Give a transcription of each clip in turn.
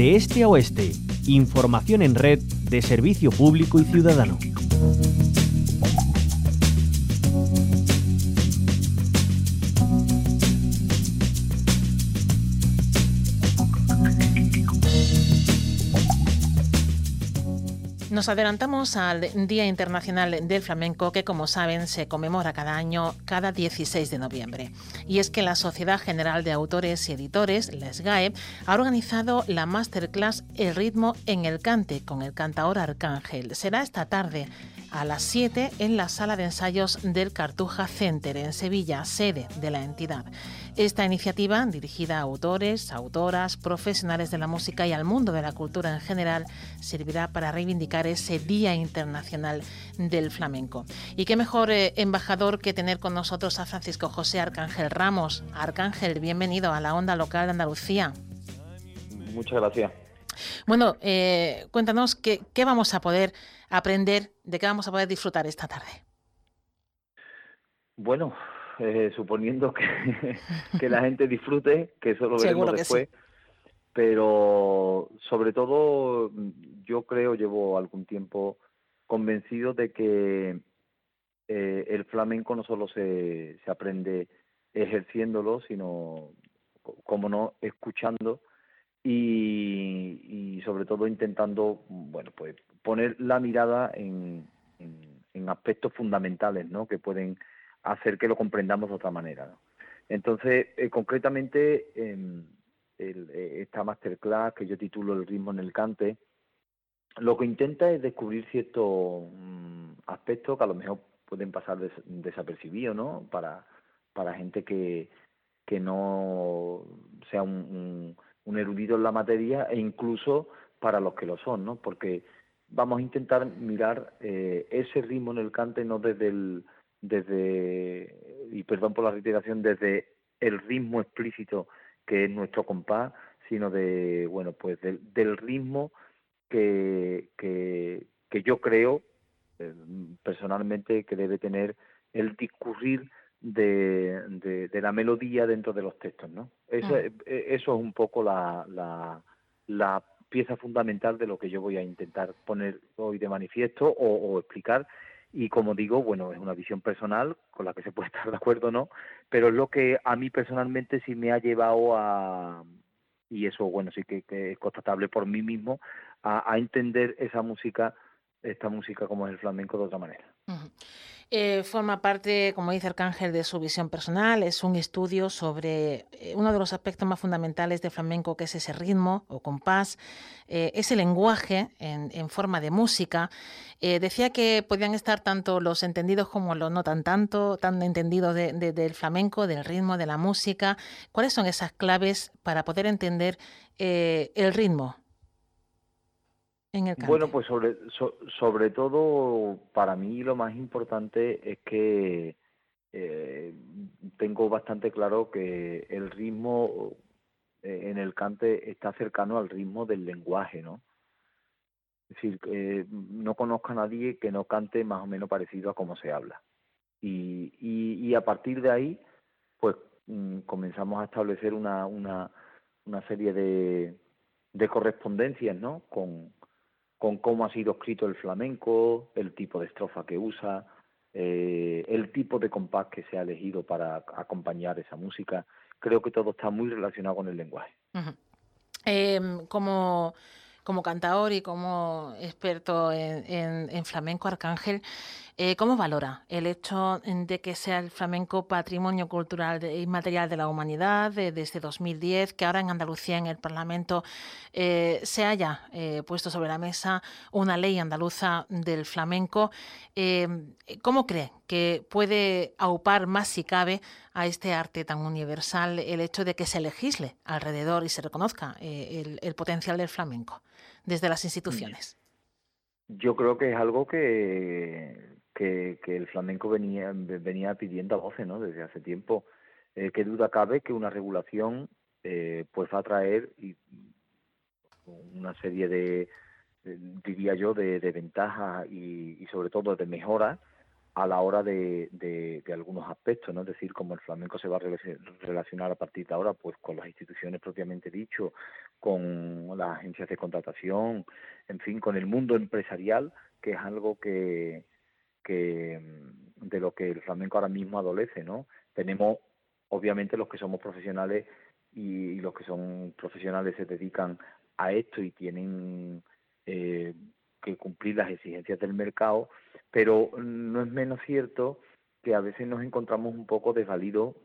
de este a oeste. Información en red de servicio público y ciudadano. Nos adelantamos al Día Internacional del Flamenco que, como saben, se conmemora cada año, cada 16 de noviembre. Y es que la Sociedad General de Autores y Editores, la SGAE, ha organizado la masterclass El ritmo en el cante con el cantaor Arcángel. Será esta tarde a las 7 en la sala de ensayos del Cartuja Center en Sevilla, sede de la entidad. Esta iniciativa, dirigida a autores, autoras, profesionales de la música y al mundo de la cultura en general, servirá para reivindicar ese Día Internacional del Flamenco. Y qué mejor eh, embajador que tener con nosotros a Francisco José Arcángel Ramos. Arcángel, bienvenido a la onda local de Andalucía. Muchas gracias. Bueno, eh, cuéntanos qué, qué vamos a poder aprender, de qué vamos a poder disfrutar esta tarde. Bueno, eh, suponiendo que, que, la gente disfrute, que eso lo veremos después. Pero sobre todo, yo creo, llevo algún tiempo convencido de que eh, el flamenco no solo se, se aprende ejerciéndolo, sino, como no, escuchando y, sobre todo intentando, bueno, pues poner la mirada en, en, aspectos fundamentales, ¿no? Que pueden hacer que lo comprendamos de otra manera. Entonces, eh, concretamente, eh, esta masterclass que yo titulo El ritmo en el cante, lo que intenta es descubrir ciertos mm, aspectos que a lo mejor pueden pasar desapercibidos, ¿no? Para, para gente que, que no sea un, un, erudito en la materia e incluso para los que lo son, ¿no? Porque vamos a intentar mirar eh, ese ritmo en el cante no desde el desde, y perdón por la reiteración, desde el ritmo explícito que es nuestro compás, sino de, bueno, pues del, ritmo que, que, que, yo creo eh, personalmente que debe tener el discurrir de, de, la melodía dentro de los textos, ¿no? Eso, ah. e, eso es un poco la, la, la pieza fundamental de lo que yo voy a intentar poner hoy de manifiesto o, o explicar y como digo, bueno, es una visión personal con la que se puede estar de acuerdo o no, pero es lo que a mí personalmente sí me ha llevado a, y eso, bueno, sí que, es constatable por mí mismo, a, entender esa música, esta música como es el flamenco de otra manera. Eh, forma parte, como dice Arcángel, de su visión personal. Es un estudio sobre eh, uno de los aspectos más fundamentales de flamenco, que es ese ritmo o compás, eh, ese lenguaje en, forma de música. decía que podían estar tanto los entendidos como los no tan tanto, tan entendidos del flamenco, del ritmo, de la música. ¿Cuáles son esas claves para poder entender el ritmo bueno, pues sobre, sobre todo para mí lo más importante es que eh, tengo bastante claro que el ritmo eh, en el cante está cercano al ritmo del lenguaje, ¿no? Es decir, que no conozco a nadie que no cante más o menos parecido a cómo se habla. Y, y, a partir de ahí, pues mm, comenzamos a establecer una, una, una serie de, de correspondencias, ¿no? Con, con cómo ha sido escrito el flamenco, el tipo de estrofa que usa, eh, el tipo de compás que se ha elegido para acompañar esa música. Creo que todo está muy relacionado con el lenguaje. Em, como como cantador y como experto en, flamenco, Arcángel, eh, ¿cómo valora el hecho de que sea el flamenco patrimonio cultural e inmaterial de la humanidad desde 2010, que ahora en Andalucía, en el Parlamento, eh, se haya eh, puesto sobre la mesa una ley andaluza del flamenco? ¿Cómo cree que puede aupar más si cabe a este arte tan universal el hecho de que se legisle alrededor y se reconozca el potencial del flamenco? desde las instituciones? Yo creo que es algo que, que, el flamenco venía, venía pidiendo a voces ¿no? desde hace tiempo. Eh, ¿Qué duda cabe que una regulación eh, pues va a traer una serie de, diría yo, de, ventajas y, sobre todo de mejoras a la hora de, de, algunos aspectos, ¿no? Es decir, como el flamenco se va a relacionar a partir de ahora, pues con las instituciones propiamente dicho, con las agencias de contratación, en fin, con el mundo empresarial, que es algo que, que de lo que el flamenco ahora mismo adolece, ¿no? Tenemos, obviamente, los que somos profesionales y, los que son profesionales se dedican a esto y tienen eh, que cumplir las exigencias del mercado, pero no es menos cierto que a veces nos encontramos un poco desvalidos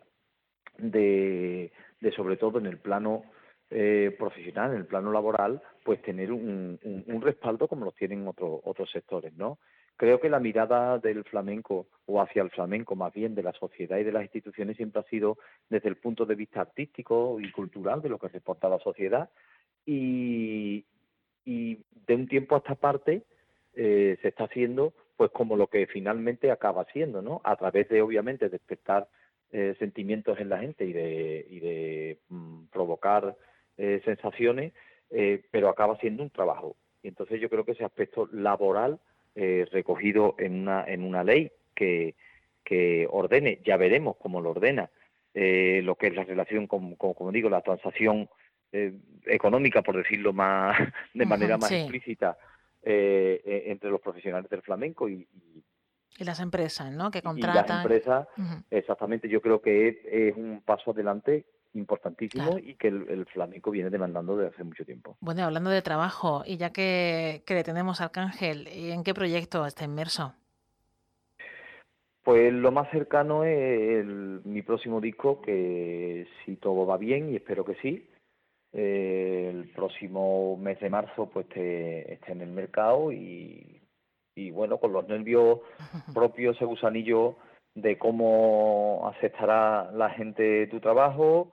de, de sobre todo en el plano eh, profesional, en el plano laboral, pues tener un, un, respaldo como lo tienen otros otros sectores, ¿no? Creo que la mirada del flamenco, o hacia el flamenco más bien, de la sociedad y de las instituciones, siempre ha sido desde el punto de vista artístico y cultural de lo que reporta la sociedad, y, de un tiempo a esta parte eh, se está haciendo pues como lo que finalmente acaba siendo, ¿no? A través de, obviamente, despertar eh, sentimientos en la gente y de, y de mm, provocar eh, sensaciones, pero acaba siendo un trabajo. Y entonces yo creo que ese aspecto laboral recogido en una, en una ley que, que ordene, ya veremos cómo lo ordena, lo que es la relación con, como digo, la transacción eh, económica, por decirlo más de manera más explícita, eh, eh, entre los profesionales del flamenco y, y las empresas, ¿no? Que contratan. Y las empresas, exactamente. Yo creo que es, un paso adelante importantísimo y que el, flamenco viene demandando desde hace mucho tiempo. Bueno, hablando de trabajo, y ya que, que le tenemos al Arcángel, ¿en qué proyecto está inmerso? Pues lo más cercano es mi próximo disco, que si todo va bien, y espero que sí, eh, el próximo mes de marzo pues esté, en el mercado y, y, bueno, con los nervios propios, ese gusanillo de cómo aceptará la gente tu trabajo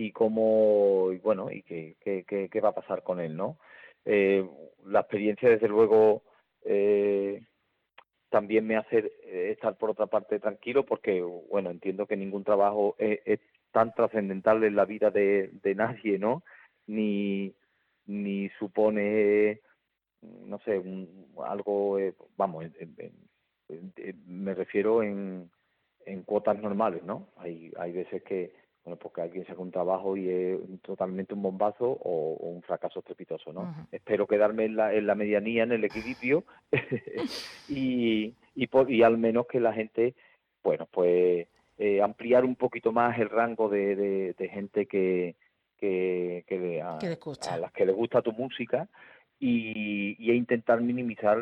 y cómo, y bueno, y qué, qué, qué, va a pasar con él, ¿no? Eh, la experiencia, desde luego, eh, también me hace estar por otra parte tranquilo porque, bueno, entiendo que ningún trabajo es, tan trascendental en la vida de, nadie, ¿no? ni, ni supone, no sé, algo, eh, vamos, me refiero en, en cuotas normales, ¿no? Hay, hay veces que, bueno, porque alguien saca un trabajo y es totalmente un bombazo o, un fracaso estrepitoso, ¿no? Espero quedarme en la, en la medianía, en el equilibrio. Y, y, y al menos que la gente, bueno, pues eh, ampliar un poquito más el rango de, de gente que, que, a, las que les gusta tu música y, y intentar minimizar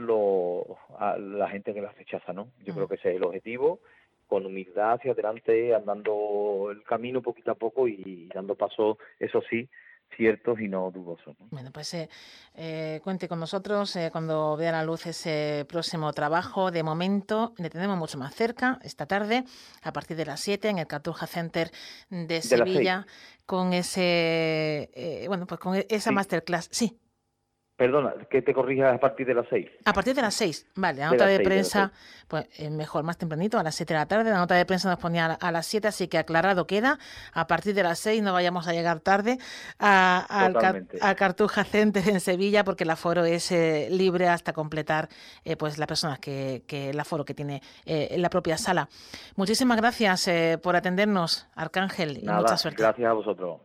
a la gente que las rechaza, ¿no? Yo creo que ese es el objetivo, con humildad hacia adelante, andando el camino poquito a poco y dando paso, eso sí, ciertos y no dudosos. Bueno, pues eh, eh, cuente con nosotros eh, cuando vea la luz ese próximo trabajo. De momento le tenemos mucho más cerca esta tarde, a partir de las 7 en el Cartuja Center de Sevilla, con ese, bueno, pues con esa masterclass. Sí. Perdona, que te corrijas a partir de las seis. A partir de las seis, vale. La nota de, prensa, pues eh, mejor, más tempranito, a las siete de la tarde. La nota de prensa nos ponía a, las siete, así que aclarado queda. A partir de las seis no vayamos a llegar tarde a, al, Cartuja Center en Sevilla, porque el aforo es eh, libre hasta completar eh, pues las personas que, que, el aforo que tiene en la propia sala. Muchísimas gracias por atendernos, Arcángel, y mucha suerte. Gracias a vosotros.